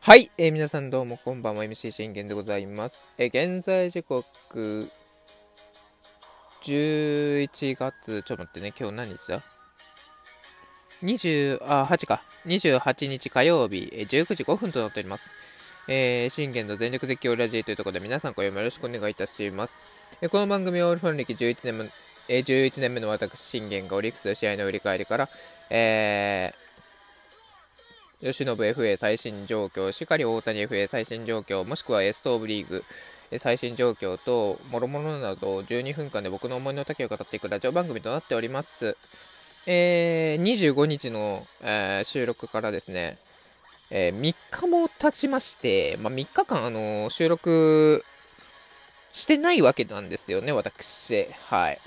はい、えー、皆さんどうもこんばんは。MC 信玄でございます、えー、現在時刻11月ちょっと待ってね。今日何日だ？20あ8か。28日火曜日、えー、19時5分となっております。えー、信玄の全力絶叫ラジーというところで皆さん今夜もよろしくお願いいたします。えー、この番組はオールファン歴11年目、えー、11年目の私、信玄がオリックスの試合の振り返りから、えー、吉信 FA 最新状況、しかり大谷 FA 最新状況、もしくはエストーブリーグ最新状況と、もろもろなど12分間で僕の思いの丈を語っていくラジオ番組となっております。えー、25日の、えー、収録からですね、えー、3日も経ちまして、まあ、3日間、あの収録してないわけなんですよね、私。はい。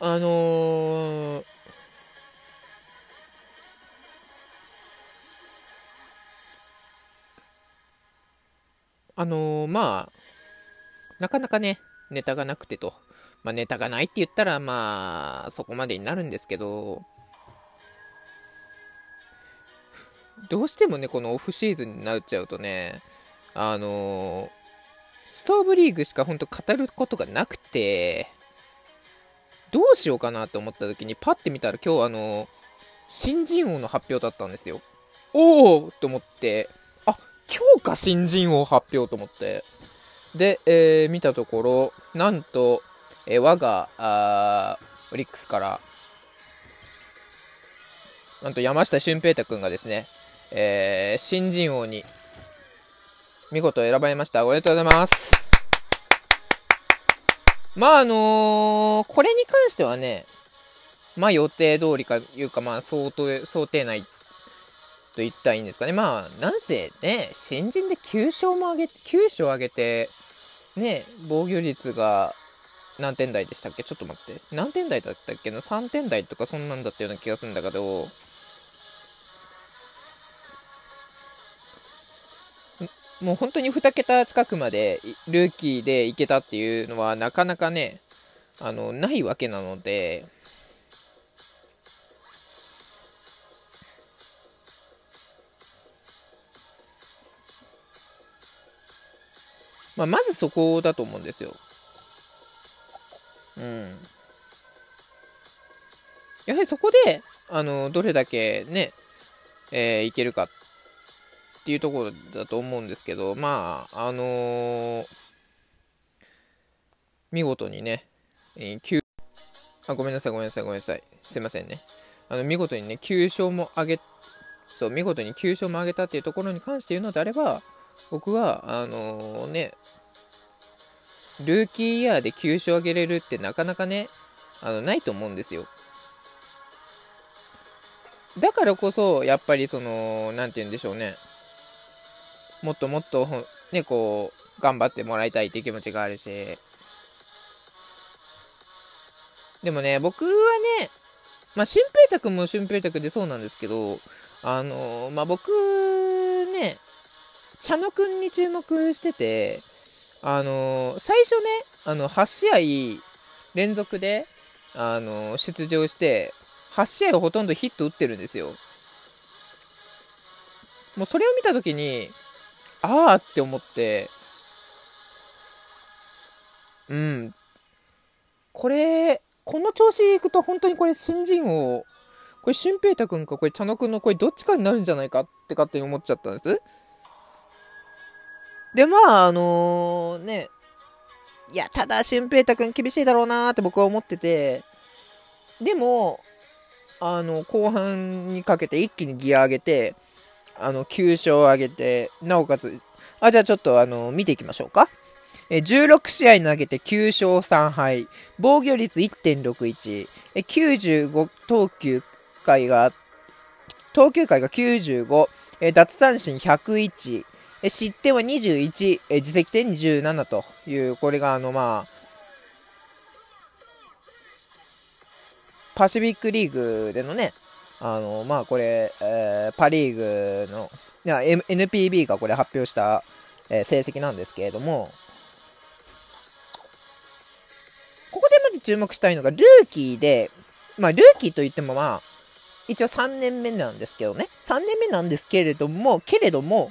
あのーあのー、まあ、なかなかね、ネタがなくてと。まあ、ネタがないって言ったら、まあ、そこまでになるんですけど、どうしてもね、このオフシーズンになっちゃうとね、あのー、ストーブリーグしか本当語ることがなくて、どうしようかなと思った時に、パッて見たら今日あのー、新人王の発表だったんですよ。おおと思って、強化新人王発表と思って。で、えー、見たところ、なんと、えー、我が、あオリックスから、なんと山下俊平太君がですね、えー、新人王に見事選ばれました。おめでとうございます。まああのー、これに関してはね、まあ予定通りかいうか、まあ想定、想定内言ったらいいんですかね。まあ、なんせね、新人で9勝も上げて、9勝上げて、ね、防御率が何点台でしたっけ？ちょっと待って。何点台だったっけな ?3 点台とかそんなんだったような気がするんだけど、もう本当に2桁近くまでルーキーでいけたっていうのはなかなかね、あの、ないわけなので、まあ、まずそこだと思うんですよ。うん。やはりそこで、あの、どれだけね、えー、いけるかっていうところだと思うんですけど、まあ、あのー、見事にね、えー、あ、ごめんなさい、ごめんなさい、ごめんなさい。すいませんね。あの、見事にね、9勝も上げ、そう、見事に9勝も上げたっていうところに関して言うのであれば、僕は、あのー、ね、ルーキーイヤーで9勝上げれるってなかなかね、あの、ないと思うんですよ。だからこそ、やっぱりその、なんて言うんでしょうね。もっともっと、ね、こう、頑張ってもらいたいっていう気持ちがあるし。でもね、僕はね、まあ、俊平太くんも俊平太くでそうなんですけど、あのまあ、僕、ね、茶野くんに注目してて、あの最初ね、あの、8試合連続で、あの出場して、8試合ほとんどヒット打ってるんですよ。もうそれを見たときに、ああって思って、うん。これ、この調子いくと本当にこれ新人王、これ俊平太くんかこれ茶野くんのこれどっちかになるんじゃないかって勝手に思っちゃったんです。で、まあ、あのー、ね、いや、ただ、俊平太くん厳しいだろうなーって僕は思ってて、でも、あの、後半にかけて一気にギア上げて、あの、9勝上げて、なおかつ、あ、じゃあちょっと、あの、見ていきましょうか。え16試合投げて9勝3敗、防御率1.61、え95投球回が、投球回が95、え奪三振101、失点は21、え自責点27という、これがあの、まあ、パシフィックリーグでのね、あの、まあ、これ、えー、パリーグの、いや、M、NPB がこれ発表した、えー、成績なんですけれども、ここでまず注目したいのが、ルーキーで、まあ、ルーキーといってもまあ、一応3年目なんですけどね。3年目なんですけれども、けれども、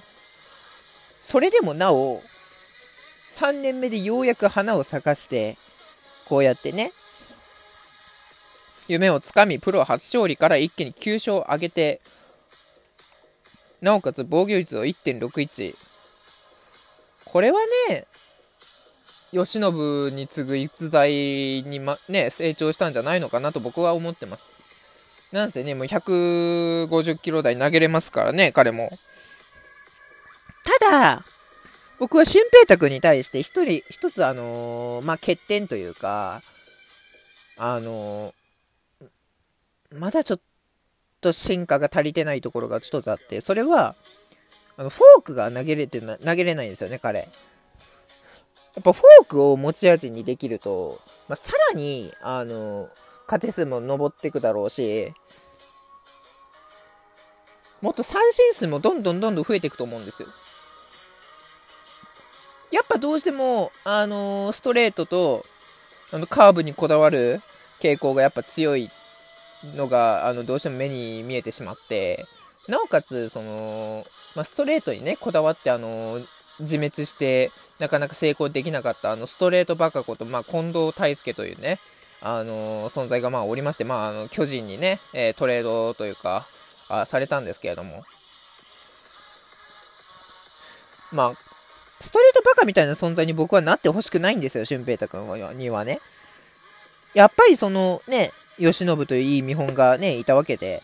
それでもなお、3年目でようやく花を咲かして、こうやってね、夢をつかみ、プロ初勝利から一気に9勝を挙げて、なおかつ防御率を1.61。これはね、慶喜に次ぐ逸材に、ま、ね、成長したんじゃないのかなと僕は思ってます。なんせね、もう150キロ台投げれますからね、彼も。だ、僕は俊平太君に対して一人、一つあのー、まあ、欠点というか、あのー、まだちょっと進化が足りてないところが一つあって、それは、あの、フォークが投げれてな、投げれないんですよね、彼。やっぱフォークを持ち味にできると、まあ、さらに、あのー、勝ち数も上っていくだろうし、もっと三振数もどんどんどんどん増えていくと思うんですよ。やっぱどうしても、あのー、ストレートとあのカーブにこだわる傾向がやっぱ強いのがあのどうしても目に見えてしまってなおかつその、まあ、ストレートにねこだわってあのー、自滅してなかなか成功できなかったあのストレートバカこと、まあ、近藤泰介というねあのー、存在がまあおりまして、まあ、あの巨人にね、えトレードというかあされたんですけれども、まあ、ストレートバカみたいな存在に僕はなってほしくないんですよ、俊平太君にはね。やっぱりそのね、慶喜といういい見本がね、いたわけで、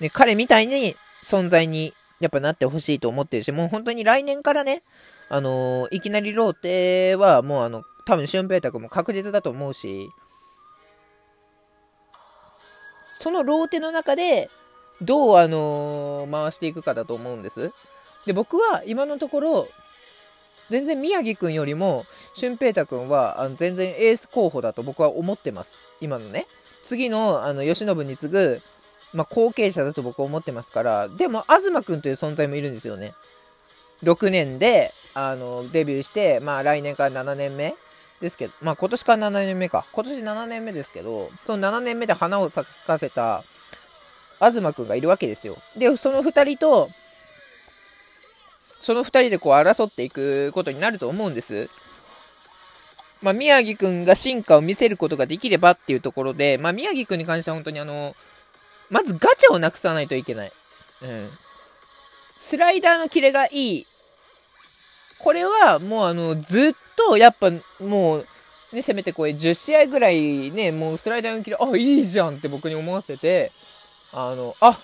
ね、彼みたいに存在にやっぱなってほしいと思ってるし、もう本当に来年からね、あのー、いきなりローテはもうあの、多分俊平太君も確実だと思うし、そのローテの中で、どう、あのー、回していくかだと思うんです。で、僕は今のところ、全然宮城くんよりも、俊平太くんは、あの全然エース候補だと僕は思ってます。今のね。次の、あの、慶喜に次ぐ、まあ、後継者だと僕は思ってますから、でも、東くんという存在もいるんですよね。6年で、あの、デビューして、まあ、来年から7年目ですけど、まあ今年から7年目か。今年7年目ですけど、その7年目で花を咲かせた東くんがいるわけですよ。で、その2人と、その2人でこう争っていくことになると思うんです。まあ、宮城くんが進化を見せることができればっていうところで、まあ、宮城くんに関しては本当にあの、まずガチャをなくさないといけない。うん。スライダーのキレがいい。これはもうあの、ずっと、やっぱもう、ね、せめてこれ10試合ぐらいね、もうスライダーの切れ、あ、いいじゃんって僕に思わせて、あの、あ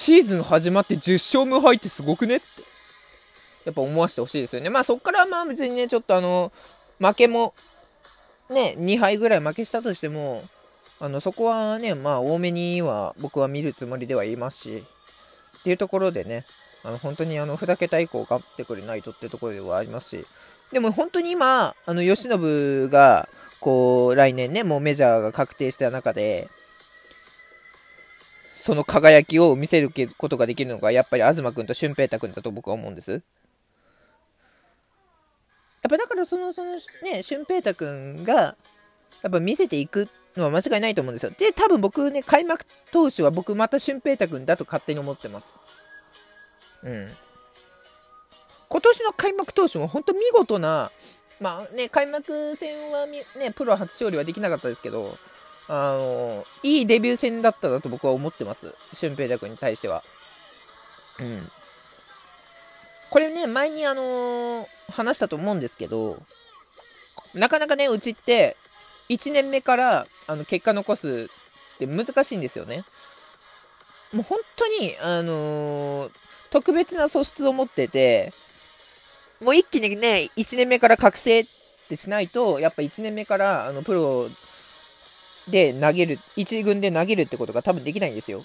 シーズン始まって10勝無敗ってすごくねって、やっぱ思わせてほしいですよね。まあそっからまあ別にね、ちょっとあの、負けも、ね、2敗ぐらい負けしたとしても、あの、そこはね、まあ多めには僕は見るつもりではいますし、っていうところでね、あの本当にあの2桁以降頑張ってくれないとってところではありますし、でも本当に今、あの吉信がこう来年ね、もうメジャーが確定した中で、その輝きを見せることができるのが、やっぱり東君と俊平太君だと僕は思うんです。やっぱだからその、そのね、俊平太君が、やっぱ見せていくのは間違いないと思うんですよ。で、多分僕ね、開幕投手は僕また俊平太君だと勝手に思ってます。うん。今年の開幕投手も本当見事な、まあね、開幕戦はね、プロ初勝利はできなかったですけど、あの、いいデビュー戦だったなと僕は思ってます。俊平太君に対しては。うん。これね、前にあのー、話したと思うんですけど、なかなかね、うちって、1年目からあの結果残すって難しいんですよね。もう本当に、あのー、特別な素質を持ってて、もう一気にね、1年目から覚醒ってしないと、やっぱ1年目からあのプロで投げる、1軍で投げるってことが多分できないんですよ。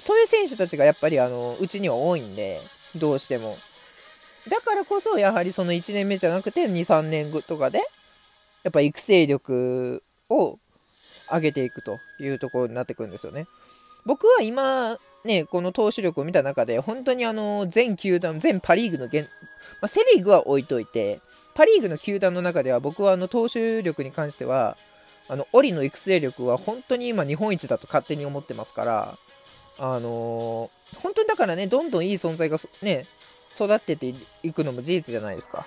そういう選手たちがやっぱりあのうちには多いんで、どうしても。だからこそ、やはりその1年目じゃなくて2、3年後とかで、やっぱ育成力を上げていくというところになってくるんですよね。僕は今、ね、この投手力を見た中で、本当にあの、全球団、全パリーグの現、まあ、セリーグは置いといて、パリーグの球団の中では僕はあの、投手力に関しては、あの、オリの育成力は本当に今日本一だと勝手に思ってますから、あのー、本当にだからね、どんどんいい存在がね、育ってていくのも事実じゃないですか。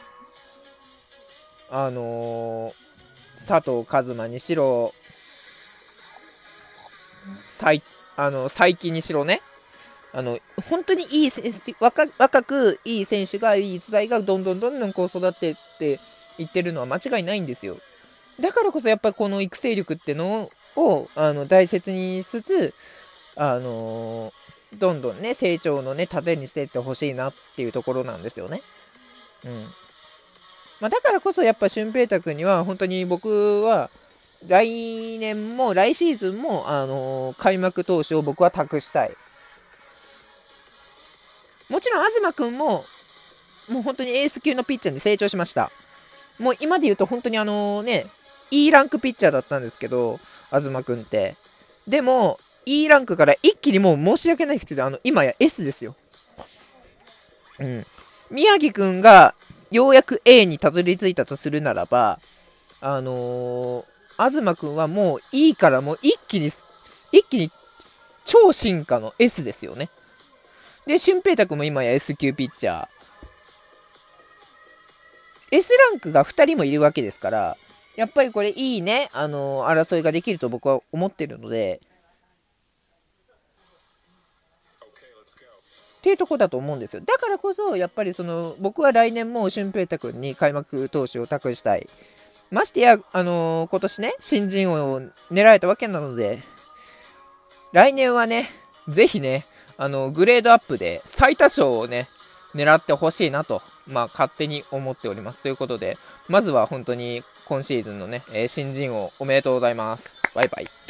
あのー、佐藤一馬にしろ、最、あの、最近にしろね、あの、本当にいい若、若くいい選手が、いい逸材がどんどんどんどんこう育ってっていってるのは間違いないんですよ。だからこそやっぱりこの育成力ってのを、あの、大切にしつつ、あのー、どんどんね、成長のね、盾にしていってほしいなっていうところなんですよね。うん。まあ、だからこそやっぱ俊平太君には本当に僕は来年も来シーズンも、あのー、開幕投手を僕は託したい。もちろん東君ももう本当にエース級のピッチャーに成長しました。もう今で言うと本当にあのね、E ランクピッチャーだったんですけど、東君って。でも、E ランクから一気にもう申し訳ないですけど、あの、今や S ですよ。うん。宮城くんがようやく A にたどり着いたとするならば、あのー、東くんはもういいからもう一気に、一気に超進化の S ですよね。で、俊平太くんも今や S 級ピッチャー。S ランクが2人もいるわけですから、やっぱりこれいいね、あのー、争いができると僕は思ってるので、っていうとこだと思うんですよ。だからこそ、やっぱりその、僕は来年も俊平太君に開幕投手を託したい。ましてや、あのー、今年ね、新人王を狙えたわけなので、来年はね、ぜひね、あの、グレードアップで最多勝をね、狙ってほしいなと、まあ、勝手に思っております。ということで、まずは本当に今シーズンのね、え、新人王おめでとうございます。バイバイ。